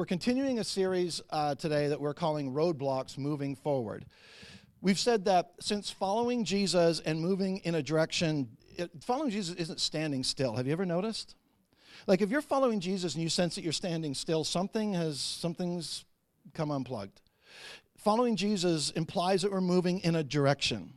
We're continuing a series uh, today that we're calling Roadblocks Moving Forward. We've said that since following Jesus and moving in a direction, it, following Jesus isn't standing still. Have you ever noticed? Like if you're following Jesus and you sense that you're standing still, something has something's come unplugged. Following Jesus implies that we're moving in a direction.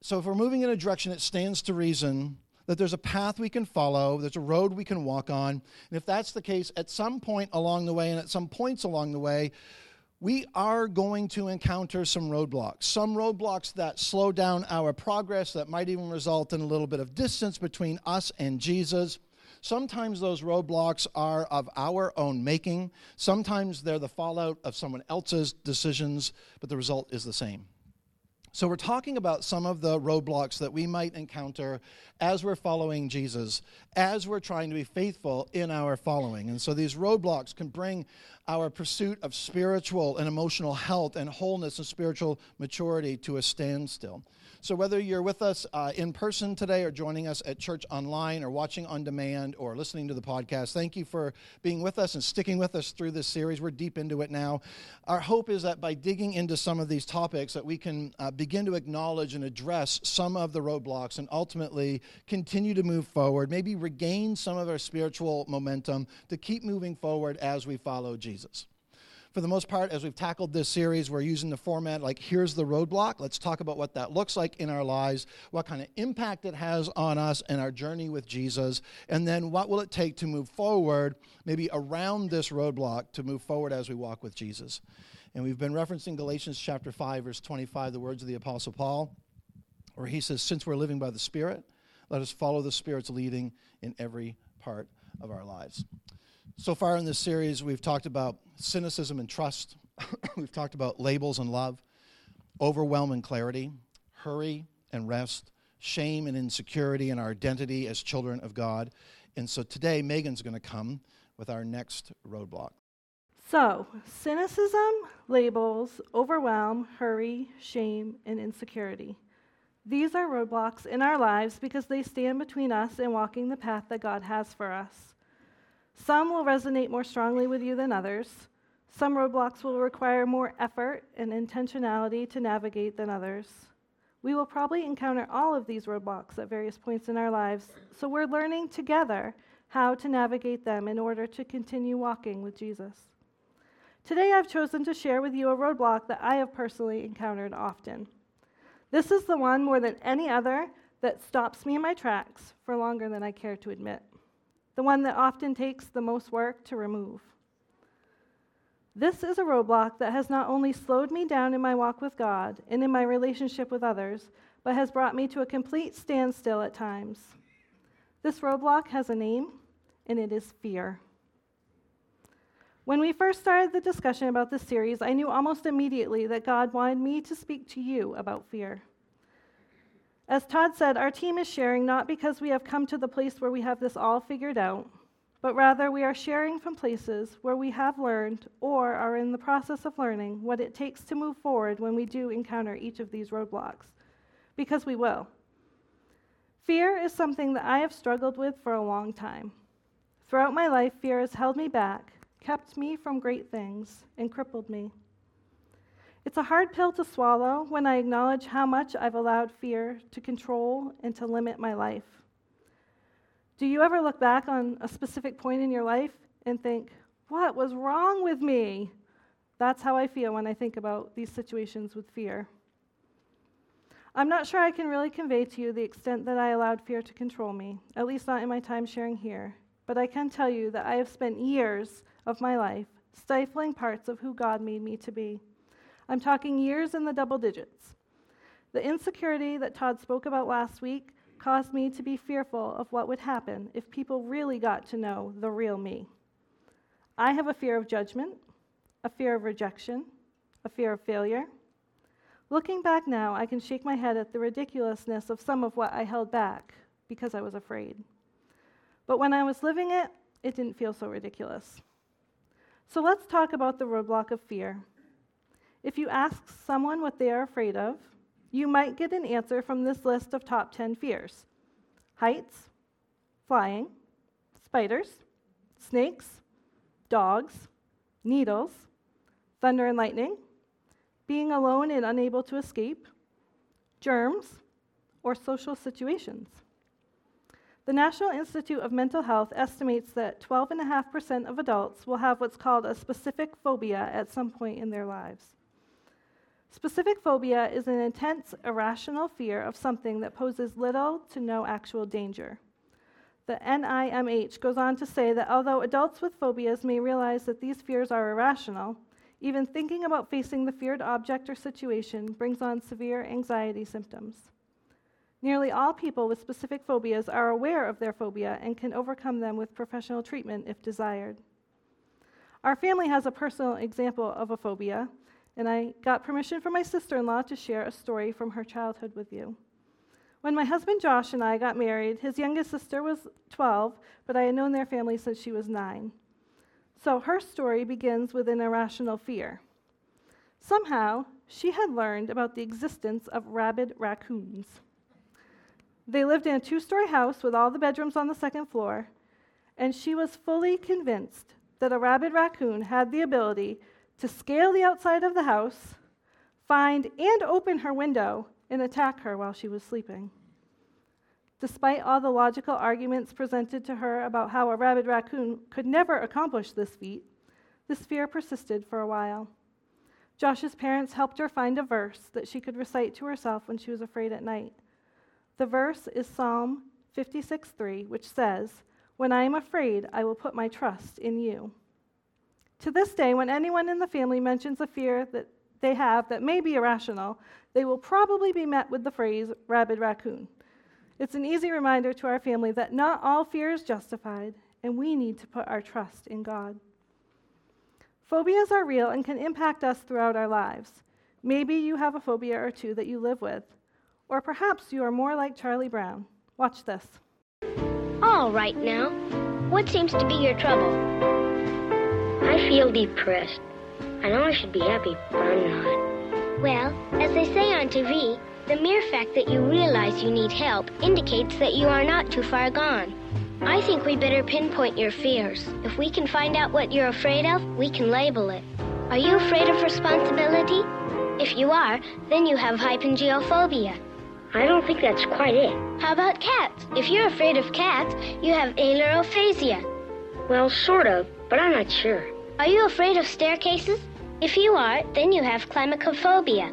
So if we're moving in a direction, it stands to reason that there's a path we can follow, there's a road we can walk on. And if that's the case, at some point along the way and at some points along the way, we are going to encounter some roadblocks. Some roadblocks that slow down our progress, that might even result in a little bit of distance between us and Jesus. Sometimes those roadblocks are of our own making. Sometimes they're the fallout of someone else's decisions, but the result is the same. So, we're talking about some of the roadblocks that we might encounter as we're following Jesus, as we're trying to be faithful in our following. And so, these roadblocks can bring our pursuit of spiritual and emotional health and wholeness and spiritual maturity to a standstill. So, whether you're with us uh, in person today or joining us at church online or watching on demand or listening to the podcast, thank you for being with us and sticking with us through this series. We're deep into it now. Our hope is that by digging into some of these topics, that we can uh, begin to acknowledge and address some of the roadblocks and ultimately continue to move forward, maybe regain some of our spiritual momentum to keep moving forward as we follow Jesus for the most part, as we've tackled this series, we're using the format like here's the roadblock. Let's talk about what that looks like in our lives, what kind of impact it has on us and our journey with Jesus, and then what will it take to move forward, maybe around this roadblock to move forward as we walk with Jesus. And we've been referencing Galatians chapter 5, verse 25, the words of the Apostle Paul, where he says, Since we're living by the Spirit, let us follow the Spirit's leading in every part of our lives. So far in this series, we've talked about cynicism and trust. we've talked about labels and love, overwhelm and clarity, hurry and rest, shame and insecurity, and our identity as children of God. And so today, Megan's going to come with our next roadblock. So, cynicism, labels, overwhelm, hurry, shame, and insecurity. These are roadblocks in our lives because they stand between us and walking the path that God has for us. Some will resonate more strongly with you than others. Some roadblocks will require more effort and intentionality to navigate than others. We will probably encounter all of these roadblocks at various points in our lives, so we're learning together how to navigate them in order to continue walking with Jesus. Today, I've chosen to share with you a roadblock that I have personally encountered often. This is the one more than any other that stops me in my tracks for longer than I care to admit the one that often takes the most work to remove. This is a roadblock that has not only slowed me down in my walk with God and in my relationship with others, but has brought me to a complete standstill at times. This roadblock has a name, and it is fear. When we first started the discussion about this series, I knew almost immediately that God wanted me to speak to you about fear. As Todd said, our team is sharing not because we have come to the place where we have this all figured out, but rather we are sharing from places where we have learned or are in the process of learning what it takes to move forward when we do encounter each of these roadblocks. Because we will. Fear is something that I have struggled with for a long time. Throughout my life, fear has held me back, kept me from great things, and crippled me. It's a hard pill to swallow when I acknowledge how much I've allowed fear to control and to limit my life. Do you ever look back on a specific point in your life and think, what was wrong with me? That's how I feel when I think about these situations with fear. I'm not sure I can really convey to you the extent that I allowed fear to control me, at least not in my time sharing here. But I can tell you that I have spent years of my life stifling parts of who God made me to be. I'm talking years in the double digits. The insecurity that Todd spoke about last week caused me to be fearful of what would happen if people really got to know the real me. I have a fear of judgment, a fear of rejection, a fear of failure. Looking back now, I can shake my head at the ridiculousness of some of what I held back because I was afraid. But when I was living it, it didn't feel so ridiculous. So let's talk about the roadblock of fear if you ask someone what they are afraid of, you might get an answer from this list of top 10 fears heights, flying, spiders, snakes, dogs, needles, thunder and lightning, being alone and unable to escape, germs, or social situations. The National Institute of Mental Health estimates that 12.5% of adults will have what's called a specific phobia at some point in their lives. Specific phobia is an intense, irrational fear of something that poses little to no actual danger. The NIMH goes on to say that although adults with phobias may realize that these fears are irrational, even thinking about facing the feared object or situation brings on severe anxiety symptoms. Nearly all people with specific phobias are aware of their phobia and can overcome them with professional treatment if desired. Our family has a personal example of a phobia, and I got permission from my sister in law to share a story from her childhood with you. When my husband Josh and I got married, his youngest sister was 12, but I had known their family since she was nine. So her story begins with an irrational fear. Somehow, she had learned about the existence of rabid raccoons. They lived in a two story house with all the bedrooms on the second floor, and she was fully convinced that a rabid raccoon had the ability to scale the outside of the house, find and open her window, and attack her while she was sleeping. Despite all the logical arguments presented to her about how a rabid raccoon could never accomplish this feat, this fear persisted for a while. Josh's parents helped her find a verse that she could recite to herself when she was afraid at night. The verse is Psalm 56:3, which says, "When I am afraid, I will put my trust in you." To this day, when anyone in the family mentions a fear that they have that may be irrational, they will probably be met with the phrase rabid raccoon. It's an easy reminder to our family that not all fear is justified, and we need to put our trust in God. Phobias are real and can impact us throughout our lives. Maybe you have a phobia or two that you live with, or perhaps you are more like Charlie Brown. Watch this. All right now. What seems to be your trouble? I feel depressed. I know I should be happy, but I'm not. Well, as they say on TV, the mere fact that you realize you need help indicates that you are not too far gone. I think we better pinpoint your fears. If we can find out what you're afraid of, we can label it. Are you afraid of responsibility? If you are, then you have hypengyophobia. I don't think that's quite it. How about cats? If you're afraid of cats, you have ailurophasia. Well, sort of, but I'm not sure. Are you afraid of staircases? If you are, then you have climacophobia.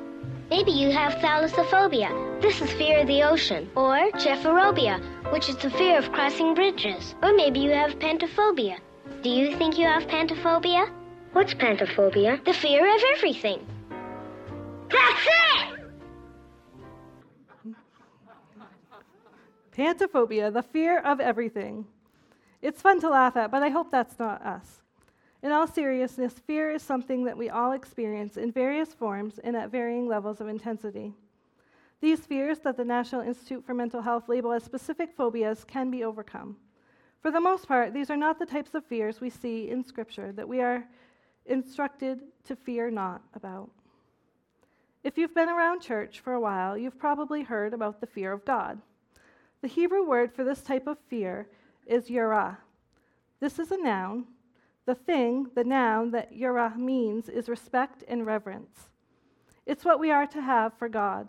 Maybe you have thalassophobia. This is fear of the ocean. Or gephyrophobia, which is the fear of crossing bridges. Or maybe you have pantophobia. Do you think you have pantophobia? What's pantophobia? The fear of everything. That's it! Pantophobia, the fear of everything. It's fun to laugh at, but I hope that's not us. In all seriousness, fear is something that we all experience in various forms and at varying levels of intensity. These fears that the National Institute for Mental Health label as specific phobias can be overcome. For the most part, these are not the types of fears we see in Scripture that we are instructed to fear not about. If you've been around church for a while, you've probably heard about the fear of God. The Hebrew word for this type of fear is yira. This is a noun the thing, the noun that yira means is respect and reverence. It's what we are to have for God.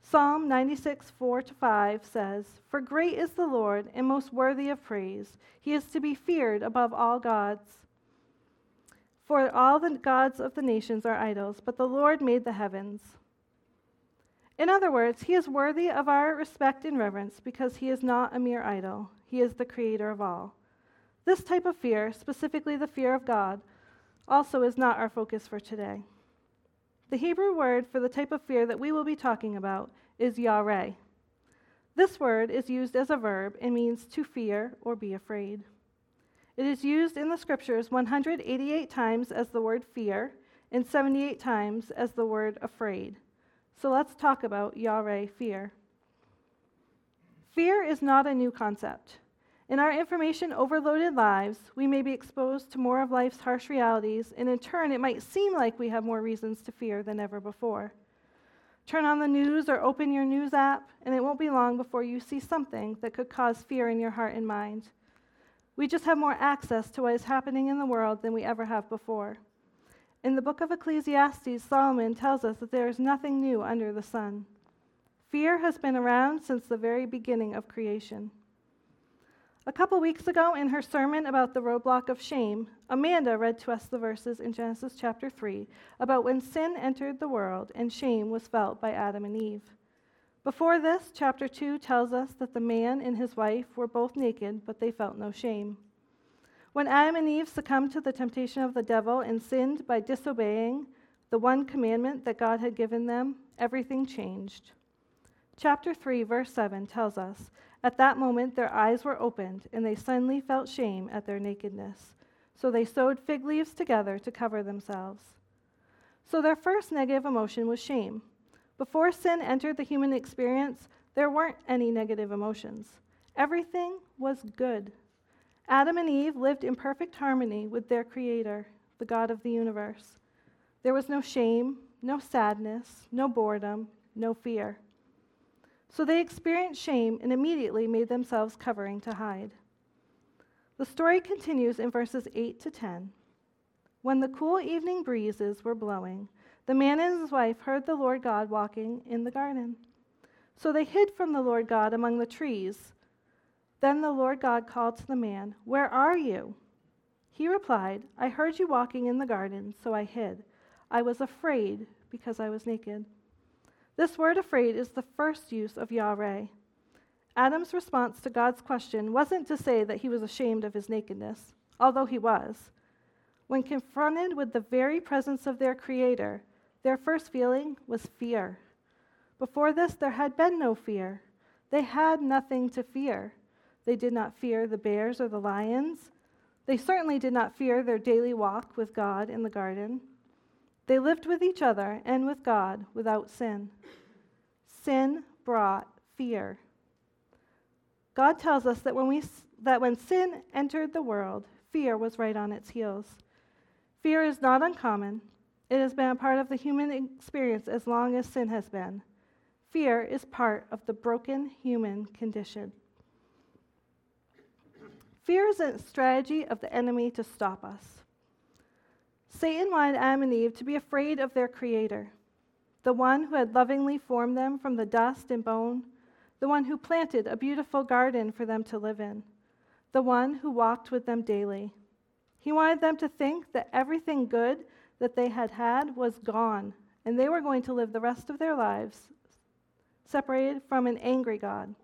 Psalm 96, 4 to 5 says, For great is the Lord and most worthy of praise. He is to be feared above all gods. For all the gods of the nations are idols, but the Lord made the heavens. In other words, he is worthy of our respect and reverence because he is not a mere idol, he is the creator of all. This type of fear, specifically the fear of God, also is not our focus for today. The Hebrew word for the type of fear that we will be talking about is yare. This word is used as a verb and means to fear or be afraid. It is used in the scriptures 188 times as the word fear and 78 times as the word afraid. So let's talk about yare fear. Fear is not a new concept. In our information overloaded lives, we may be exposed to more of life's harsh realities, and in turn, it might seem like we have more reasons to fear than ever before. Turn on the news or open your news app, and it won't be long before you see something that could cause fear in your heart and mind. We just have more access to what is happening in the world than we ever have before. In the book of Ecclesiastes, Solomon tells us that there is nothing new under the sun. Fear has been around since the very beginning of creation. A couple weeks ago, in her sermon about the roadblock of shame, Amanda read to us the verses in Genesis chapter 3 about when sin entered the world and shame was felt by Adam and Eve. Before this, chapter 2 tells us that the man and his wife were both naked, but they felt no shame. When Adam and Eve succumbed to the temptation of the devil and sinned by disobeying the one commandment that God had given them, everything changed. Chapter 3, verse 7 tells us At that moment their eyes were opened, and they suddenly felt shame at their nakedness. So they sewed fig leaves together to cover themselves. So their first negative emotion was shame. Before sin entered the human experience, there weren't any negative emotions. Everything was good. Adam and Eve lived in perfect harmony with their Creator, the God of the universe. There was no shame, no sadness, no boredom, no fear. So they experienced shame and immediately made themselves covering to hide. The story continues in verses 8 to 10. When the cool evening breezes were blowing, the man and his wife heard the Lord God walking in the garden. So they hid from the Lord God among the trees. Then the Lord God called to the man, Where are you? He replied, I heard you walking in the garden, so I hid. I was afraid because I was naked. This word afraid is the first use of yare. Adam's response to God's question wasn't to say that he was ashamed of his nakedness, although he was. When confronted with the very presence of their Creator, their first feeling was fear. Before this, there had been no fear. They had nothing to fear. They did not fear the bears or the lions. They certainly did not fear their daily walk with God in the garden. They lived with each other and with God without sin. Sin brought fear. God tells us that when, we, that when sin entered the world, fear was right on its heels. Fear is not uncommon. It has been a part of the human experience as long as sin has been. Fear is part of the broken human condition. Fear is a strategy of the enemy to stop us. Satan wanted Adam and Eve to be afraid of their Creator, the one who had lovingly formed them from the dust and bone, the one who planted a beautiful garden for them to live in, the one who walked with them daily. He wanted them to think that everything good that they had had was gone, and they were going to live the rest of their lives separated from an angry God.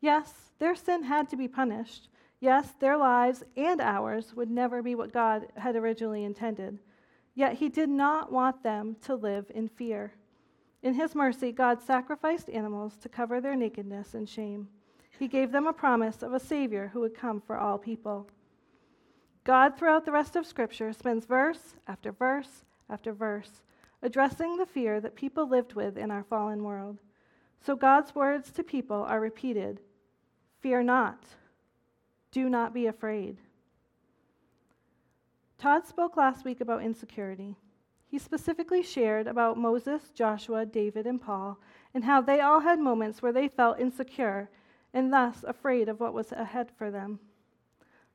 Yes, their sin had to be punished. Yes, their lives and ours would never be what God had originally intended. Yet He did not want them to live in fear. In His mercy, God sacrificed animals to cover their nakedness and shame. He gave them a promise of a Savior who would come for all people. God, throughout the rest of Scripture, spends verse after verse after verse addressing the fear that people lived with in our fallen world. So God's words to people are repeated Fear not, do not be afraid. Todd spoke last week about insecurity. He specifically shared about Moses, Joshua, David, and Paul, and how they all had moments where they felt insecure and thus afraid of what was ahead for them.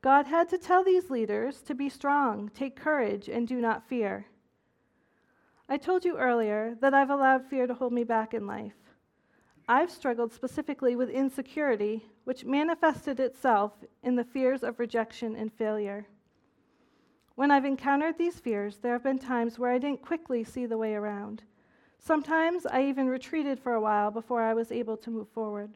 God had to tell these leaders to be strong, take courage, and do not fear. I told you earlier that I've allowed fear to hold me back in life. I've struggled specifically with insecurity, which manifested itself in the fears of rejection and failure. When I've encountered these fears, there have been times where I didn't quickly see the way around. Sometimes I even retreated for a while before I was able to move forward.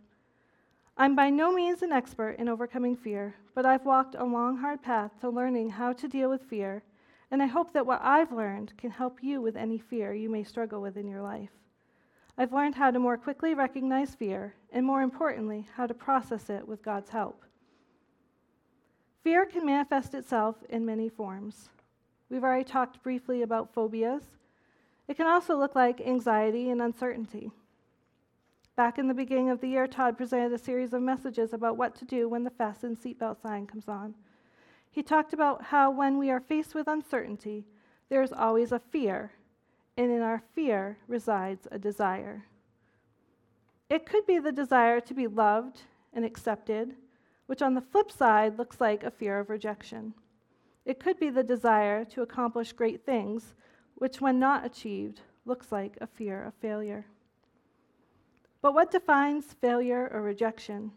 I'm by no means an expert in overcoming fear, but I've walked a long, hard path to learning how to deal with fear, and I hope that what I've learned can help you with any fear you may struggle with in your life. I've learned how to more quickly recognize fear, and more importantly, how to process it with God's help. Fear can manifest itself in many forms. We've already talked briefly about phobias. It can also look like anxiety and uncertainty. Back in the beginning of the year, Todd presented a series of messages about what to do when the fasten seatbelt sign comes on. He talked about how when we are faced with uncertainty, there is always a fear, and in our fear resides a desire. It could be the desire to be loved and accepted, which on the flip side looks like a fear of rejection. It could be the desire to accomplish great things, which, when not achieved, looks like a fear of failure. But what defines failure or rejection?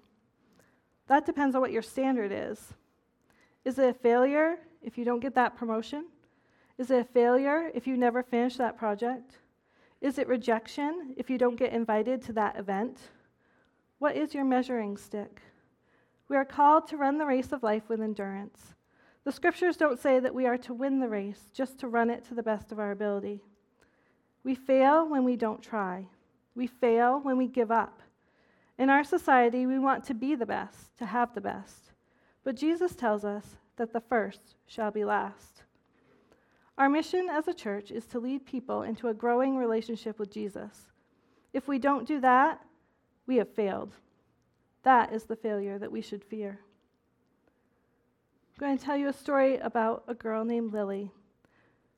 That depends on what your standard is. Is it a failure if you don't get that promotion? Is it a failure if you never finish that project? Is it rejection if you don't get invited to that event? What is your measuring stick? We are called to run the race of life with endurance. The scriptures don't say that we are to win the race, just to run it to the best of our ability. We fail when we don't try. We fail when we give up. In our society, we want to be the best, to have the best. But Jesus tells us that the first shall be last. Our mission as a church is to lead people into a growing relationship with Jesus. If we don't do that, we have failed. That is the failure that we should fear. I'm going to tell you a story about a girl named Lily.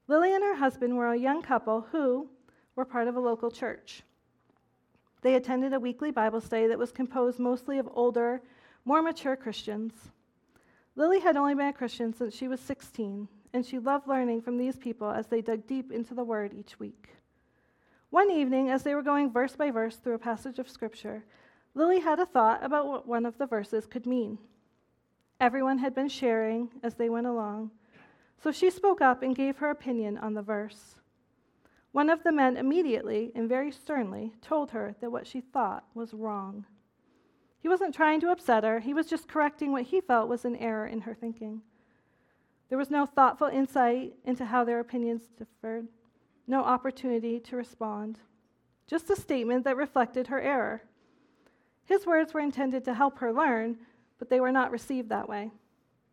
Lily and her husband were a young couple who were part of a local church. They attended a weekly Bible study that was composed mostly of older, more mature Christians. Lily had only been a Christian since she was 16, and she loved learning from these people as they dug deep into the Word each week. One evening, as they were going verse by verse through a passage of Scripture, Lily had a thought about what one of the verses could mean. Everyone had been sharing as they went along, so she spoke up and gave her opinion on the verse. One of the men immediately and very sternly told her that what she thought was wrong. He wasn't trying to upset her, he was just correcting what he felt was an error in her thinking. There was no thoughtful insight into how their opinions differed, no opportunity to respond, just a statement that reflected her error. His words were intended to help her learn, but they were not received that way.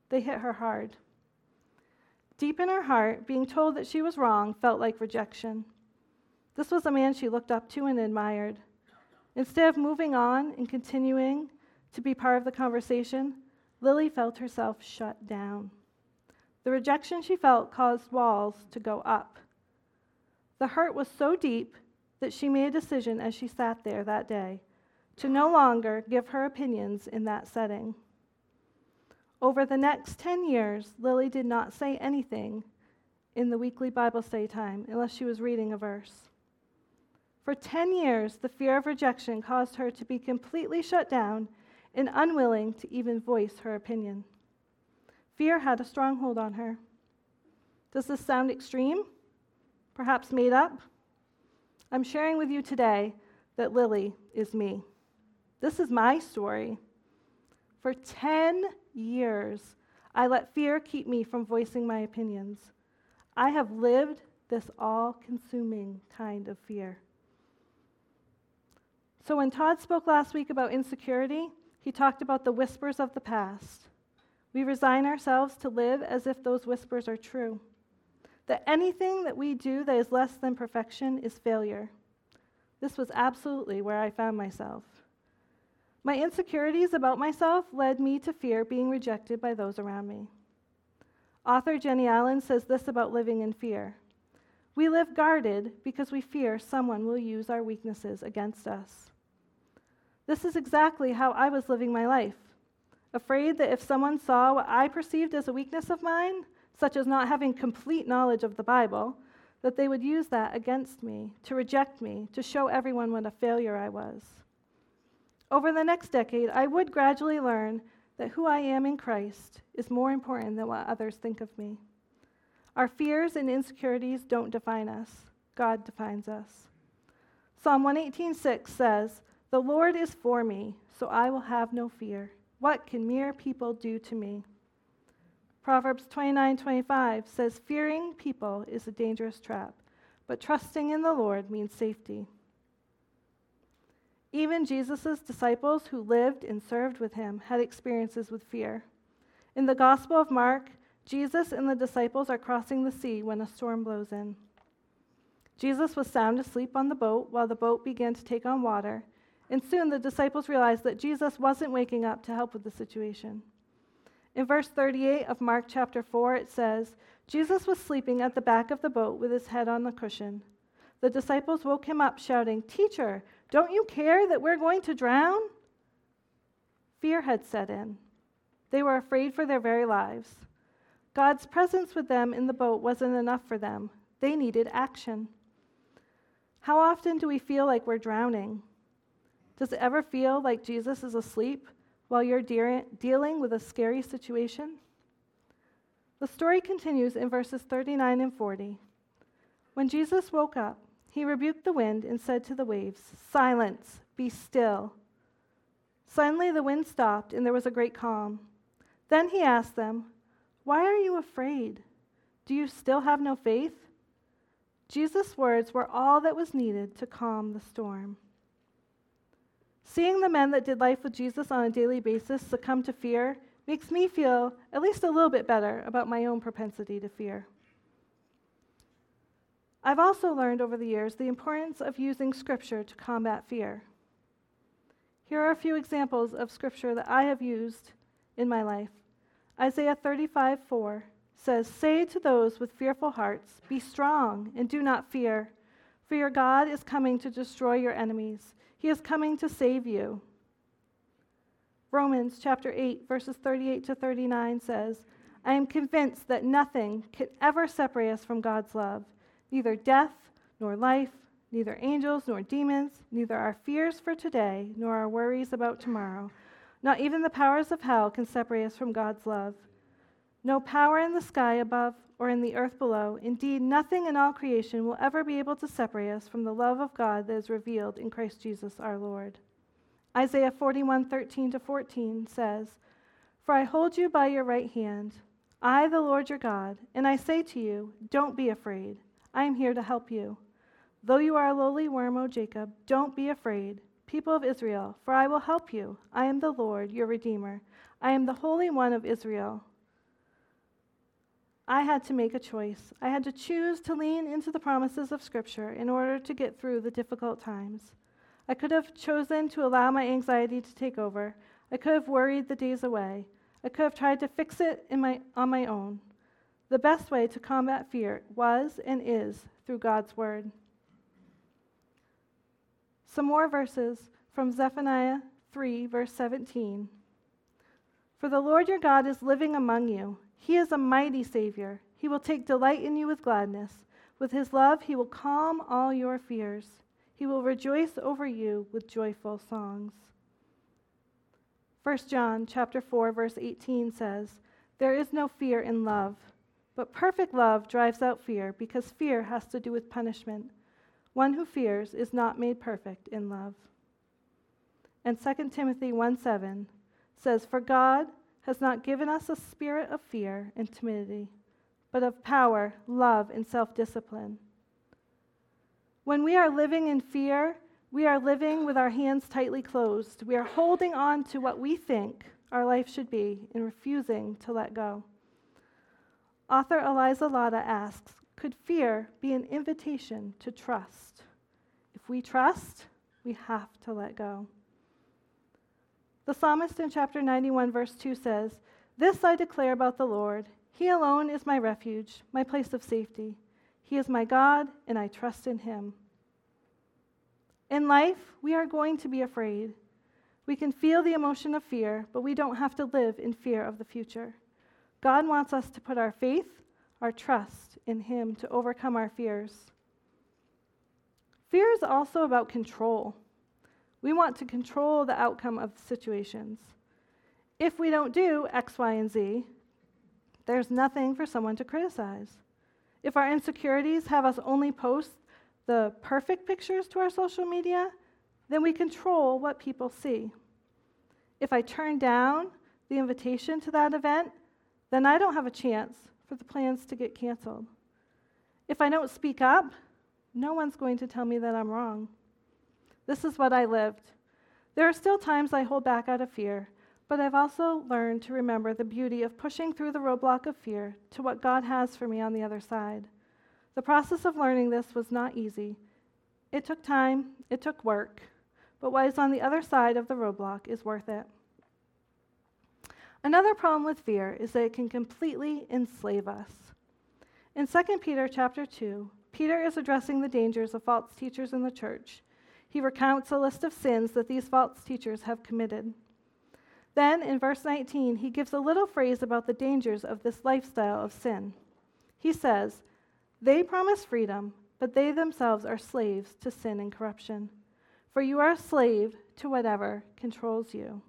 They hit her hard. Deep in her heart, being told that she was wrong felt like rejection. This was a man she looked up to and admired. Instead of moving on and continuing to be part of the conversation, Lily felt herself shut down. The rejection she felt caused walls to go up. The hurt was so deep that she made a decision as she sat there that day to no longer give her opinions in that setting. Over the next 10 years, Lily did not say anything in the weekly Bible study time unless she was reading a verse. For 10 years, the fear of rejection caused her to be completely shut down and unwilling to even voice her opinion. Fear had a stronghold on her. Does this sound extreme? Perhaps made up? I'm sharing with you today that Lily is me. This is my story. For 10 years, I let fear keep me from voicing my opinions. I have lived this all consuming kind of fear. So, when Todd spoke last week about insecurity, he talked about the whispers of the past. We resign ourselves to live as if those whispers are true. That anything that we do that is less than perfection is failure. This was absolutely where I found myself. My insecurities about myself led me to fear being rejected by those around me. Author Jennie Allen says this about living in fear We live guarded because we fear someone will use our weaknesses against us. This is exactly how I was living my life, afraid that if someone saw what I perceived as a weakness of mine, such as not having complete knowledge of the Bible, that they would use that against me, to reject me, to show everyone what a failure I was. Over the next decade, I would gradually learn that who I am in Christ is more important than what others think of me. Our fears and insecurities don't define us, God defines us. Psalm 118:6 says, "The Lord is for me, so I will have no fear. What can mere people do to me?" Proverbs 29:25 says, "Fearing people is a dangerous trap, but trusting in the Lord means safety." Even Jesus' disciples who lived and served with him had experiences with fear. In the Gospel of Mark, Jesus and the disciples are crossing the sea when a storm blows in. Jesus was sound asleep on the boat while the boat began to take on water, and soon the disciples realized that Jesus wasn't waking up to help with the situation. In verse 38 of Mark chapter 4, it says, Jesus was sleeping at the back of the boat with his head on the cushion. The disciples woke him up, shouting, Teacher, don't you care that we're going to drown? Fear had set in. They were afraid for their very lives. God's presence with them in the boat wasn't enough for them, they needed action. How often do we feel like we're drowning? Does it ever feel like Jesus is asleep while you're de- dealing with a scary situation? The story continues in verses 39 and 40. When Jesus woke up, he rebuked the wind and said to the waves, Silence, be still. Suddenly the wind stopped and there was a great calm. Then he asked them, Why are you afraid? Do you still have no faith? Jesus' words were all that was needed to calm the storm. Seeing the men that did life with Jesus on a daily basis succumb to fear makes me feel at least a little bit better about my own propensity to fear. I've also learned over the years the importance of using Scripture to combat fear. Here are a few examples of Scripture that I have used in my life. Isaiah 35 4 says, Say to those with fearful hearts, Be strong and do not fear, for your God is coming to destroy your enemies. He is coming to save you. Romans chapter 8, verses 38 to 39 says, I am convinced that nothing can ever separate us from God's love, neither death nor life, neither angels nor demons, neither our fears for today nor our worries about tomorrow. Not even the powers of hell can separate us from God's love. No power in the sky above or in the earth below, indeed, nothing in all creation will ever be able to separate us from the love of God that is revealed in Christ Jesus our Lord. Isaiah 41 13 to 14 says, For I hold you by your right hand, I, the Lord your God, and I say to you, Don't be afraid. I am here to help you. Though you are a lowly worm, O Jacob, don't be afraid, people of Israel, for I will help you. I am the Lord, your Redeemer. I am the Holy One of Israel. I had to make a choice. I had to choose to lean into the promises of Scripture in order to get through the difficult times. I could have chosen to allow my anxiety to take over. I could have worried the days away. I could have tried to fix it my, on my own. The best way to combat fear was and is through God's Word. Some more verses from Zephaniah 3, verse 17. For the Lord your God is living among you. He is a mighty Savior. He will take delight in you with gladness. With his love, he will calm all your fears. He will rejoice over you with joyful songs. 1 John chapter 4 verse 18 says, "There is no fear in love, but perfect love drives out fear because fear has to do with punishment. One who fears is not made perfect in love." And 2 Timothy 1:7 says, "For God has not given us a spirit of fear and timidity, but of power, love, and self-discipline." When we are living in fear, we are living with our hands tightly closed. We are holding on to what we think our life should be and refusing to let go. Author Eliza Latta asks Could fear be an invitation to trust? If we trust, we have to let go. The psalmist in chapter 91, verse 2 says, This I declare about the Lord. He alone is my refuge, my place of safety. He is my God, and I trust in him. In life, we are going to be afraid. We can feel the emotion of fear, but we don't have to live in fear of the future. God wants us to put our faith, our trust in Him to overcome our fears. Fear is also about control. We want to control the outcome of situations. If we don't do X, Y, and Z, there's nothing for someone to criticize. If our insecurities have us only post the perfect pictures to our social media, then we control what people see. If I turn down the invitation to that event, then I don't have a chance for the plans to get canceled. If I don't speak up, no one's going to tell me that I'm wrong. This is what I lived. There are still times I hold back out of fear, but I've also learned to remember the beauty of pushing through the roadblock of fear to what God has for me on the other side. The process of learning this was not easy. It took time, it took work, but what is on the other side of the roadblock is worth it. Another problem with fear is that it can completely enslave us. In 2 Peter chapter 2, Peter is addressing the dangers of false teachers in the church. He recounts a list of sins that these false teachers have committed. Then in verse 19, he gives a little phrase about the dangers of this lifestyle of sin. He says, They promise freedom, but they themselves are slaves to sin and corruption. For you are a slave to whatever controls you.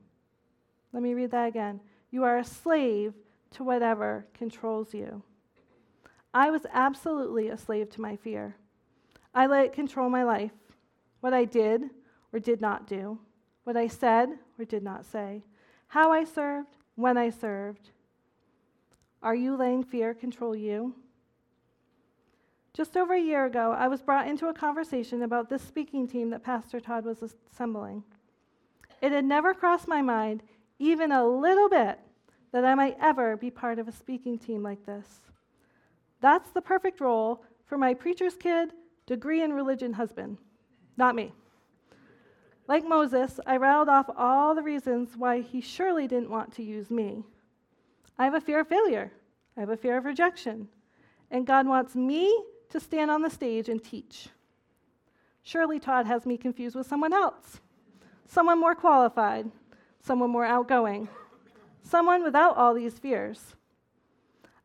Let me read that again. You are a slave to whatever controls you. I was absolutely a slave to my fear. I let it control my life, what I did or did not do, what I said or did not say, how I served, when I served. Are you letting fear control you? Just over a year ago, I was brought into a conversation about this speaking team that Pastor Todd was assembling. It had never crossed my mind, even a little bit, that I might ever be part of a speaking team like this. That's the perfect role for my preacher's kid, degree in religion husband. Not me. Like Moses, I rattled off all the reasons why he surely didn't want to use me. I have a fear of failure, I have a fear of rejection, and God wants me to stand on the stage and teach. Surely Todd has me confused with someone else, someone more qualified, someone more outgoing, someone without all these fears.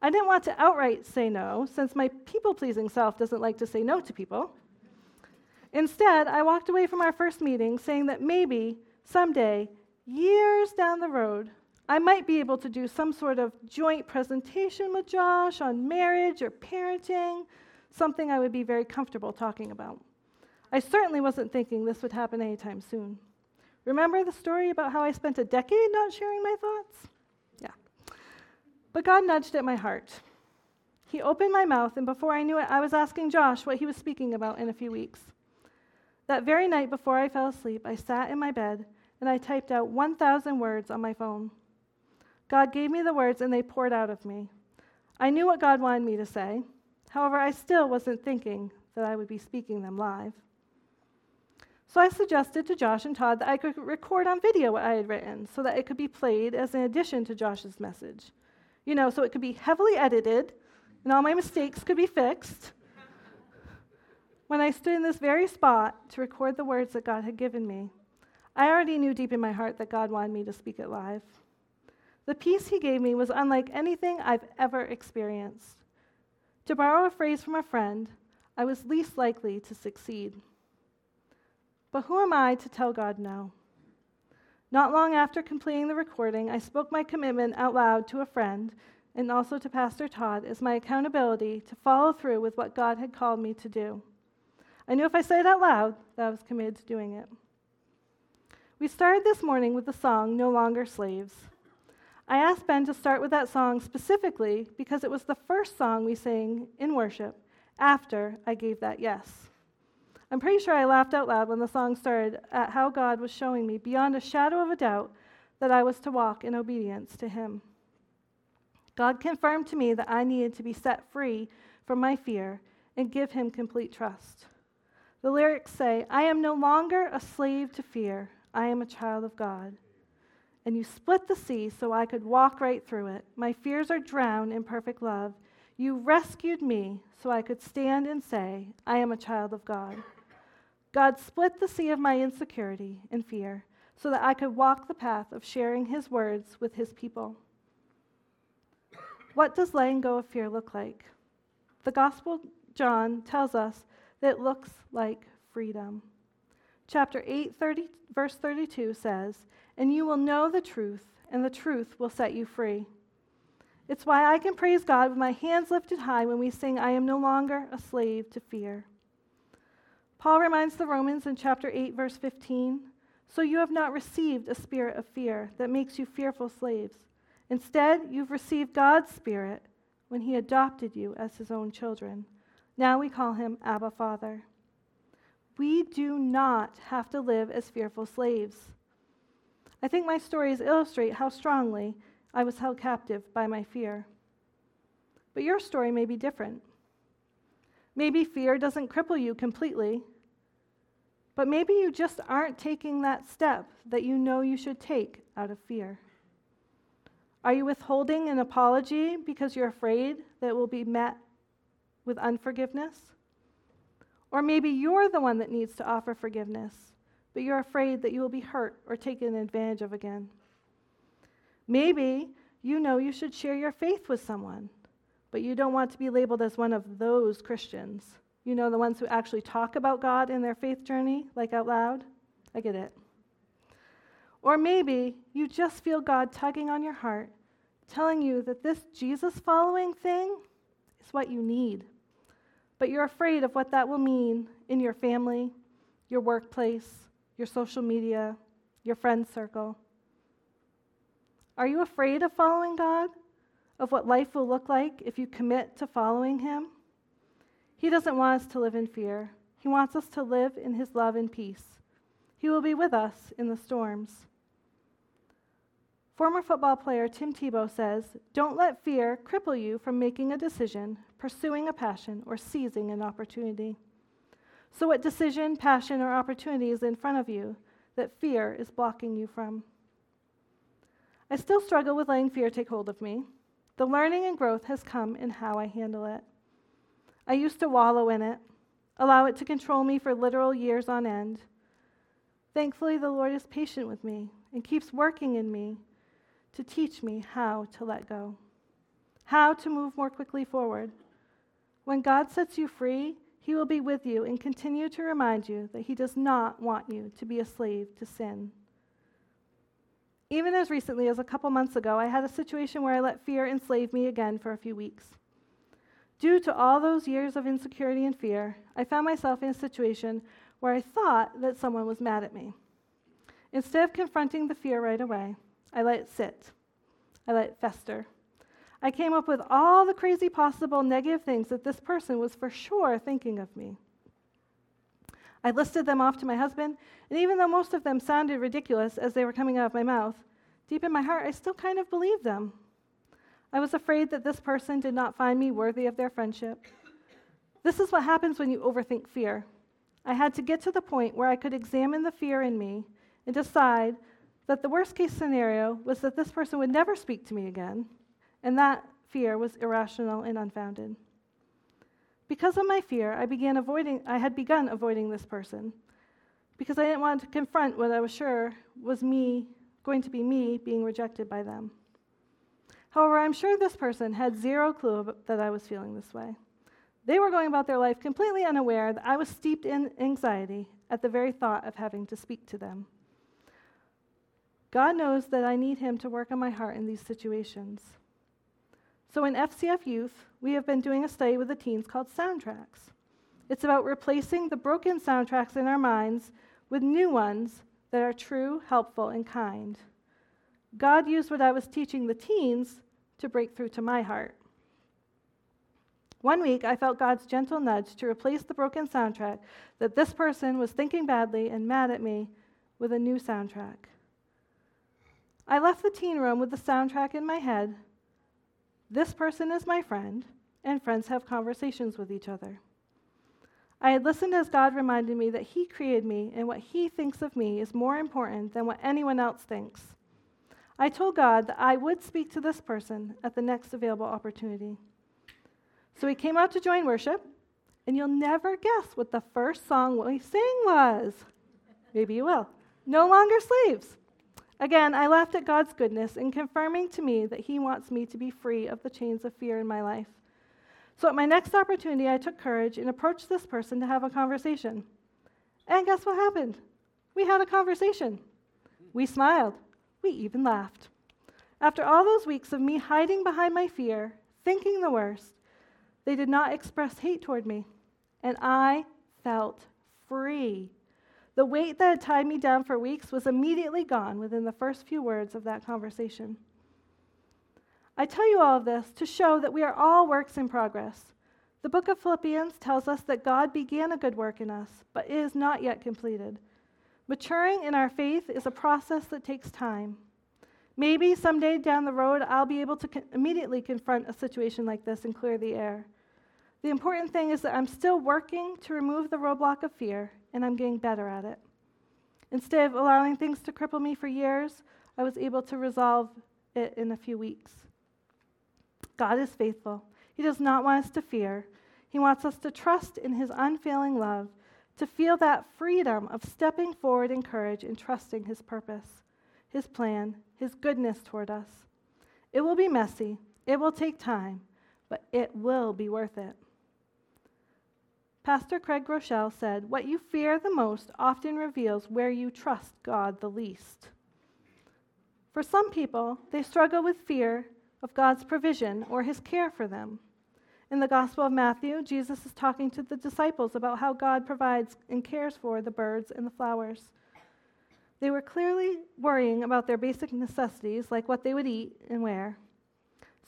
I didn't want to outright say no, since my people pleasing self doesn't like to say no to people. Instead, I walked away from our first meeting saying that maybe, someday, years down the road, I might be able to do some sort of joint presentation with Josh on marriage or parenting, something I would be very comfortable talking about. I certainly wasn't thinking this would happen anytime soon. Remember the story about how I spent a decade not sharing my thoughts? Yeah. But God nudged at my heart. He opened my mouth, and before I knew it, I was asking Josh what he was speaking about in a few weeks. That very night before I fell asleep, I sat in my bed and I typed out 1,000 words on my phone. God gave me the words and they poured out of me. I knew what God wanted me to say. However, I still wasn't thinking that I would be speaking them live. So I suggested to Josh and Todd that I could record on video what I had written so that it could be played as an addition to Josh's message. You know, so it could be heavily edited and all my mistakes could be fixed when I stood in this very spot to record the words that God had given me, I already knew deep in my heart that God wanted me to speak it live. The peace He gave me was unlike anything I've ever experienced. To borrow a phrase from a friend, I was least likely to succeed. But who am I to tell God no? Not long after completing the recording, I spoke my commitment out loud to a friend and also to Pastor Todd as my accountability to follow through with what God had called me to do. I knew if I said it out loud that I was committed to doing it. We started this morning with the song No Longer Slaves. I asked Ben to start with that song specifically because it was the first song we sang in worship after I gave that yes. I'm pretty sure I laughed out loud when the song started at how God was showing me beyond a shadow of a doubt that I was to walk in obedience to Him. God confirmed to me that I needed to be set free from my fear and give Him complete trust. The lyrics say, I am no longer a slave to fear, I am a child of God. And you split the sea so I could walk right through it. My fears are drowned in perfect love. You rescued me so I could stand and say, I am a child of God. God split the sea of my insecurity and fear so that I could walk the path of sharing his words with his people. What does letting go of fear look like? The Gospel John tells us that looks like freedom. Chapter 8, 30, verse 32 says, And you will know the truth, and the truth will set you free. It's why I can praise God with my hands lifted high when we sing, I am no longer a slave to fear. Paul reminds the Romans in chapter 8, verse 15 So you have not received a spirit of fear that makes you fearful slaves. Instead, you've received God's spirit when he adopted you as his own children. Now we call him Abba Father. We do not have to live as fearful slaves. I think my stories illustrate how strongly I was held captive by my fear. But your story may be different. Maybe fear doesn't cripple you completely, but maybe you just aren't taking that step that you know you should take out of fear. Are you withholding an apology because you're afraid that it will be met with unforgiveness? Or maybe you're the one that needs to offer forgiveness, but you're afraid that you will be hurt or taken advantage of again. Maybe you know you should share your faith with someone, but you don't want to be labeled as one of those Christians. You know, the ones who actually talk about God in their faith journey, like out loud. I get it. Or maybe you just feel God tugging on your heart, telling you that this Jesus following thing is what you need. But you're afraid of what that will mean in your family, your workplace, your social media, your friend circle. Are you afraid of following God? Of what life will look like if you commit to following Him? He doesn't want us to live in fear. He wants us to live in His love and peace. He will be with us in the storms. Former football player Tim Tebow says, Don't let fear cripple you from making a decision, pursuing a passion, or seizing an opportunity. So, what decision, passion, or opportunity is in front of you that fear is blocking you from? I still struggle with letting fear take hold of me. The learning and growth has come in how I handle it. I used to wallow in it, allow it to control me for literal years on end. Thankfully, the Lord is patient with me and keeps working in me to teach me how to let go, how to move more quickly forward. When God sets you free, He will be with you and continue to remind you that He does not want you to be a slave to sin. Even as recently as a couple months ago, I had a situation where I let fear enslave me again for a few weeks. Due to all those years of insecurity and fear, I found myself in a situation where I thought that someone was mad at me. Instead of confronting the fear right away, I let it sit. I let it fester. I came up with all the crazy possible negative things that this person was for sure thinking of me. I listed them off to my husband, and even though most of them sounded ridiculous as they were coming out of my mouth, deep in my heart, I still kind of believed them. I was afraid that this person did not find me worthy of their friendship. This is what happens when you overthink fear. I had to get to the point where I could examine the fear in me and decide that the worst case scenario was that this person would never speak to me again, and that fear was irrational and unfounded. Because of my fear, I began avoiding I had begun avoiding this person because I didn't want to confront what I was sure was me going to be me being rejected by them. However, I'm sure this person had zero clue that I was feeling this way. They were going about their life completely unaware that I was steeped in anxiety at the very thought of having to speak to them. God knows that I need Him to work on my heart in these situations. So in FCF Youth, we have been doing a study with the teens called Soundtracks. It's about replacing the broken soundtracks in our minds with new ones that are true, helpful, and kind. God used what I was teaching the teens to break through to my heart. One week, I felt God's gentle nudge to replace the broken soundtrack that this person was thinking badly and mad at me with a new soundtrack. I left the teen room with the soundtrack in my head. This person is my friend, and friends have conversations with each other. I had listened as God reminded me that He created me, and what He thinks of me is more important than what anyone else thinks. I told God that I would speak to this person at the next available opportunity. So we came out to join worship, and you'll never guess what the first song we sang was. Maybe you will. No longer slaves. Again, I laughed at God's goodness in confirming to me that He wants me to be free of the chains of fear in my life. So at my next opportunity, I took courage and approached this person to have a conversation. And guess what happened? We had a conversation. We smiled. We even laughed. After all those weeks of me hiding behind my fear, thinking the worst, they did not express hate toward me, and I felt free. The weight that had tied me down for weeks was immediately gone within the first few words of that conversation. I tell you all of this to show that we are all works in progress. The book of Philippians tells us that God began a good work in us, but it is not yet completed. Maturing in our faith is a process that takes time. Maybe someday down the road, I'll be able to immediately confront a situation like this and clear the air. The important thing is that I'm still working to remove the roadblock of fear, and I'm getting better at it. Instead of allowing things to cripple me for years, I was able to resolve it in a few weeks. God is faithful. He does not want us to fear. He wants us to trust in His unfailing love to feel that freedom of stepping forward in courage and trusting His purpose. His plan, His goodness toward us. It will be messy, it will take time, but it will be worth it. Pastor Craig Groeschel said, What you fear the most often reveals where you trust God the least. For some people, they struggle with fear of God's provision or his care for them. In the Gospel of Matthew, Jesus is talking to the disciples about how God provides and cares for the birds and the flowers. They were clearly worrying about their basic necessities, like what they would eat and wear.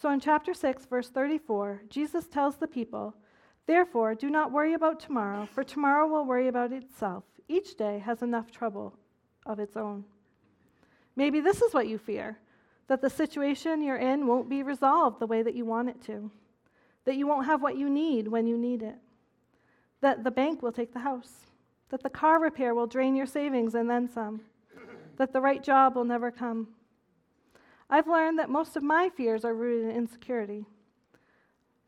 So in chapter 6, verse 34, Jesus tells the people, Therefore, do not worry about tomorrow, for tomorrow will worry about itself. Each day has enough trouble of its own. Maybe this is what you fear that the situation you're in won't be resolved the way that you want it to, that you won't have what you need when you need it, that the bank will take the house, that the car repair will drain your savings and then some, that the right job will never come. I've learned that most of my fears are rooted in insecurity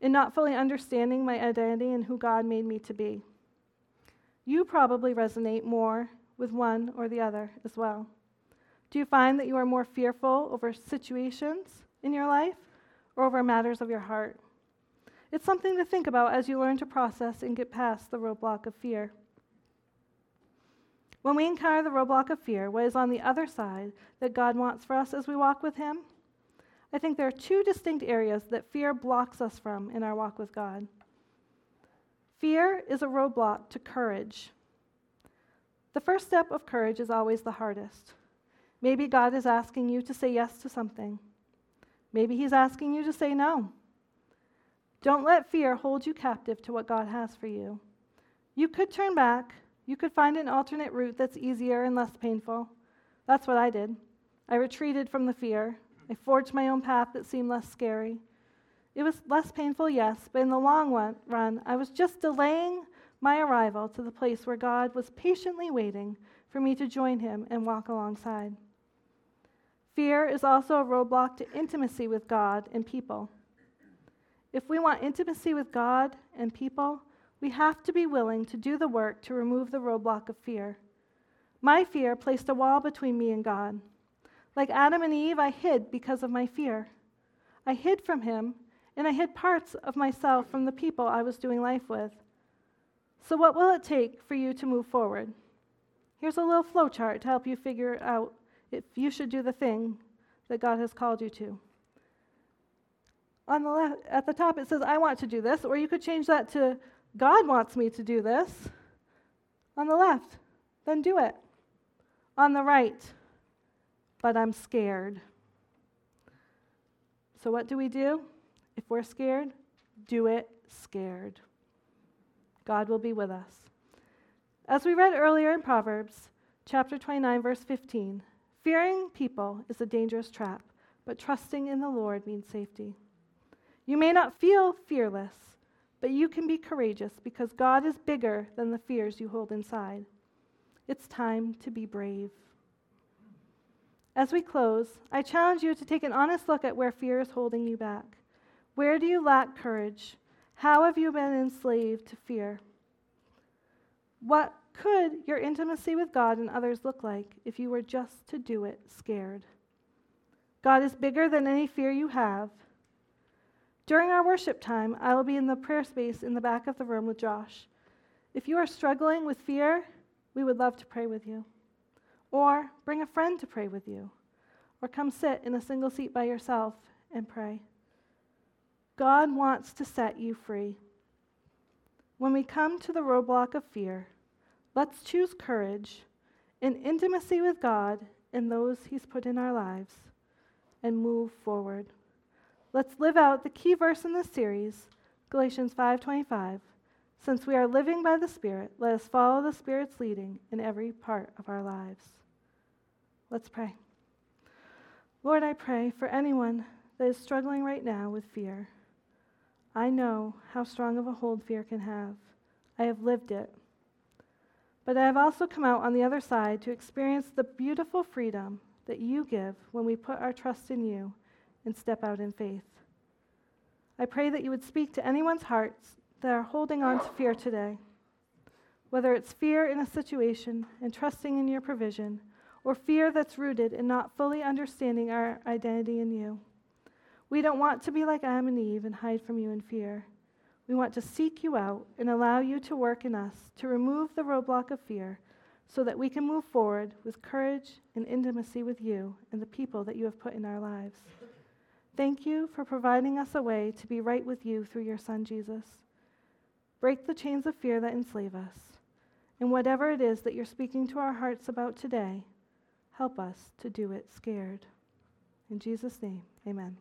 in not fully understanding my identity and who God made me to be. You probably resonate more with one or the other as well. Do you find that you are more fearful over situations in your life or over matters of your heart? It's something to think about as you learn to process and get past the roadblock of fear. When we encounter the roadblock of fear, what is on the other side that God wants for us as we walk with Him? I think there are two distinct areas that fear blocks us from in our walk with God. Fear is a roadblock to courage. The first step of courage is always the hardest. Maybe God is asking you to say yes to something. Maybe He's asking you to say no. Don't let fear hold you captive to what God has for you. You could turn back. You could find an alternate route that's easier and less painful. That's what I did. I retreated from the fear. I forged my own path that seemed less scary. It was less painful, yes, but in the long run, I was just delaying my arrival to the place where God was patiently waiting for me to join Him and walk alongside. Fear is also a roadblock to intimacy with God and people. If we want intimacy with God and people, we have to be willing to do the work to remove the roadblock of fear. My fear placed a wall between me and God. Like Adam and Eve, I hid because of my fear. I hid from him, and I hid parts of myself from the people I was doing life with. So, what will it take for you to move forward? Here's a little flowchart to help you figure out if you should do the thing that God has called you to. On the left, at the top, it says, I want to do this, or you could change that to, God wants me to do this. On the left, then do it. On the right, but I'm scared. So, what do we do? If we're scared, do it scared. God will be with us. As we read earlier in Proverbs, chapter 29, verse 15, fearing people is a dangerous trap, but trusting in the Lord means safety. You may not feel fearless, but you can be courageous because God is bigger than the fears you hold inside. It's time to be brave. As we close, I challenge you to take an honest look at where fear is holding you back. Where do you lack courage? How have you been enslaved to fear? What could your intimacy with God and others look like if you were just to do it scared? God is bigger than any fear you have. During our worship time, I will be in the prayer space in the back of the room with Josh. If you are struggling with fear, we would love to pray with you. Or bring a friend to pray with you. Or come sit in a single seat by yourself and pray. God wants to set you free. When we come to the roadblock of fear, let's choose courage and intimacy with God and those He's put in our lives and move forward. Let's live out the key verse in this series, Galatians 5:25. Since we are living by the Spirit, let us follow the Spirit's leading in every part of our lives. Let's pray. Lord, I pray for anyone that is struggling right now with fear. I know how strong of a hold fear can have. I have lived it. But I have also come out on the other side to experience the beautiful freedom that you give when we put our trust in you and step out in faith. I pray that you would speak to anyone's hearts that are holding on to fear today, whether it's fear in a situation and trusting in your provision or fear that's rooted in not fully understanding our identity in you. We don't want to be like Adam and Eve and hide from you in fear. We want to seek you out and allow you to work in us to remove the roadblock of fear so that we can move forward with courage and intimacy with you and the people that you have put in our lives. Thank you for providing us a way to be right with you through your Son, Jesus. Break the chains of fear that enslave us. And whatever it is that you're speaking to our hearts about today, help us to do it scared. In Jesus' name, amen.